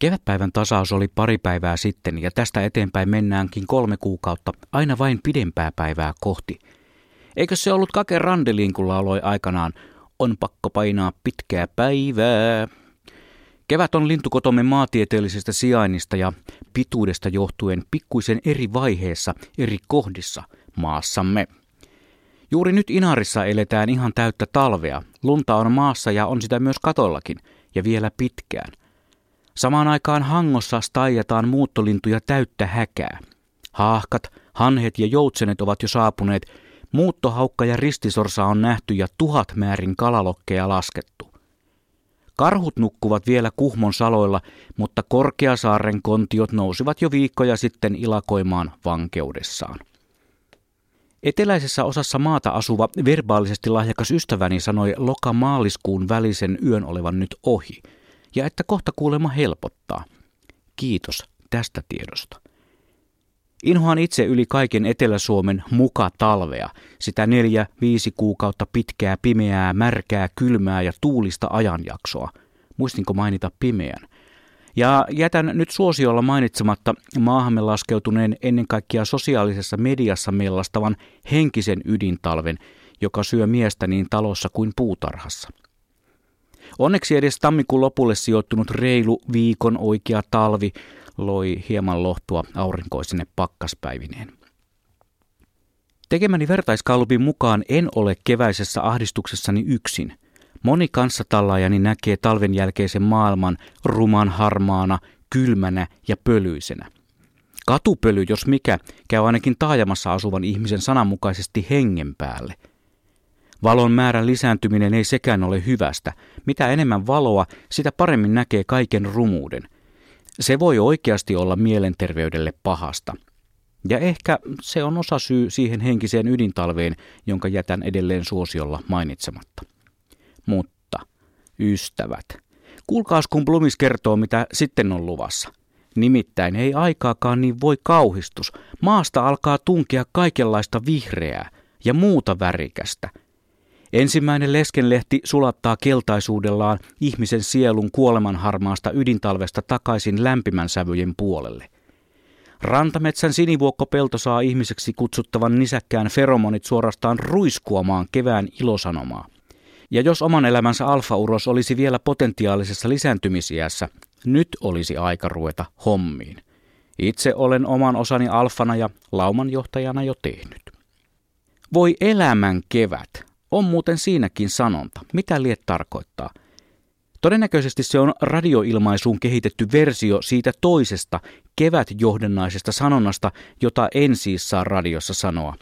Kevätpäivän tasaus oli pari päivää sitten ja tästä eteenpäin mennäänkin kolme kuukautta aina vain pidempää päivää kohti. Eikö se ollut Kake Randeliin, kun lauloi aikanaan On pakko painaa pitkää päivää? Kevät on lintukotomme maatieteellisestä sijainnista ja pituudesta johtuen pikkuisen eri vaiheessa, eri kohdissa maassamme. Juuri nyt Inarissa eletään ihan täyttä talvea. Lunta on maassa ja on sitä myös katollakin, ja vielä pitkään. Samaan aikaan Hangossa staijataan muuttolintuja täyttä häkää. Haahkat, hanhet ja joutsenet ovat jo saapuneet, muuttohaukka ja ristisorsa on nähty ja tuhat määrin kalalokkeja laskettu. Karhut nukkuvat vielä Kuhmon saloilla, mutta Korkeasaaren kontiot nousivat jo viikkoja sitten ilakoimaan vankeudessaan. Eteläisessä osassa maata asuva verbaalisesti lahjakas ystäväni sanoi loka-maaliskuun välisen yön olevan nyt ohi, ja että kohta kuulema helpottaa. Kiitos tästä tiedosta. Inhoan itse yli kaiken Etelä-Suomen muka talvea, sitä neljä, viisi kuukautta pitkää, pimeää, märkää, kylmää ja tuulista ajanjaksoa. Muistinko mainita pimeän? Ja jätän nyt suosiolla mainitsematta maahamme laskeutuneen ennen kaikkea sosiaalisessa mediassa mellastavan henkisen ydintalven, joka syö miestä niin talossa kuin puutarhassa. Onneksi edes tammikuun lopulle sijoittunut reilu viikon oikea talvi loi hieman lohtua aurinkoisine pakkaspäivineen. Tekemäni vertaiskaalupin mukaan en ole keväisessä ahdistuksessani yksin – Moni kanssatallaajani näkee talven jälkeisen maailman ruman harmaana, kylmänä ja pölyisenä. Katupöly, jos mikä, käy ainakin taajamassa asuvan ihmisen sananmukaisesti hengen päälle. Valon määrän lisääntyminen ei sekään ole hyvästä. Mitä enemmän valoa, sitä paremmin näkee kaiken rumuuden. Se voi oikeasti olla mielenterveydelle pahasta. Ja ehkä se on osa syy siihen henkiseen ydintalveen, jonka jätän edelleen suosiolla mainitsematta. Mutta, ystävät, kuulkaas kun Blumis kertoo, mitä sitten on luvassa. Nimittäin ei aikaakaan niin voi kauhistus. Maasta alkaa tunkea kaikenlaista vihreää ja muuta värikästä. Ensimmäinen leskenlehti sulattaa keltaisuudellaan ihmisen sielun kuolemanharmaasta ydintalvesta takaisin lämpimän sävyjen puolelle. Rantametsän sinivuokkopelto saa ihmiseksi kutsuttavan nisäkkään feromonit suorastaan ruiskuamaan kevään ilosanomaa. Ja jos oman elämänsä alfauros olisi vielä potentiaalisessa lisääntymisiässä, nyt olisi aika ruveta hommiin. Itse olen oman osani alfana ja laumanjohtajana jo tehnyt. Voi elämän kevät. On muuten siinäkin sanonta. Mitä liet tarkoittaa? Todennäköisesti se on radioilmaisuun kehitetty versio siitä toisesta kevätjohdennaisesta sanonnasta, jota en siis saa radiossa sanoa,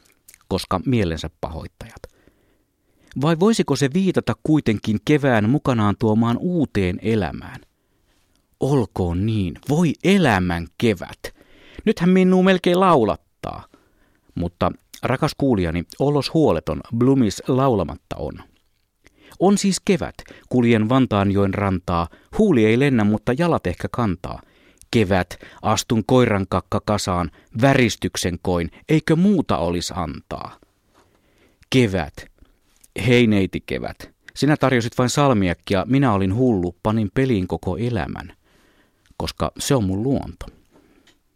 koska mielensä pahoittajat. Vai voisiko se viitata kuitenkin kevään mukanaan tuomaan uuteen elämään? Olkoon niin, voi elämän kevät. Nythän minuu melkein laulattaa. Mutta rakas kuulijani, olos huoleton, Blumis laulamatta on. On siis kevät, kuljen Vantaanjoen rantaa, huuli ei lennä, mutta jalat ehkä kantaa. Kevät, astun koiran kakka kasaan, väristyksen koin, eikö muuta olis antaa? Kevät, Hei neiti kevät, sinä tarjosit vain salmiakkia, minä olin hullu, panin peliin koko elämän, koska se on mun luonto.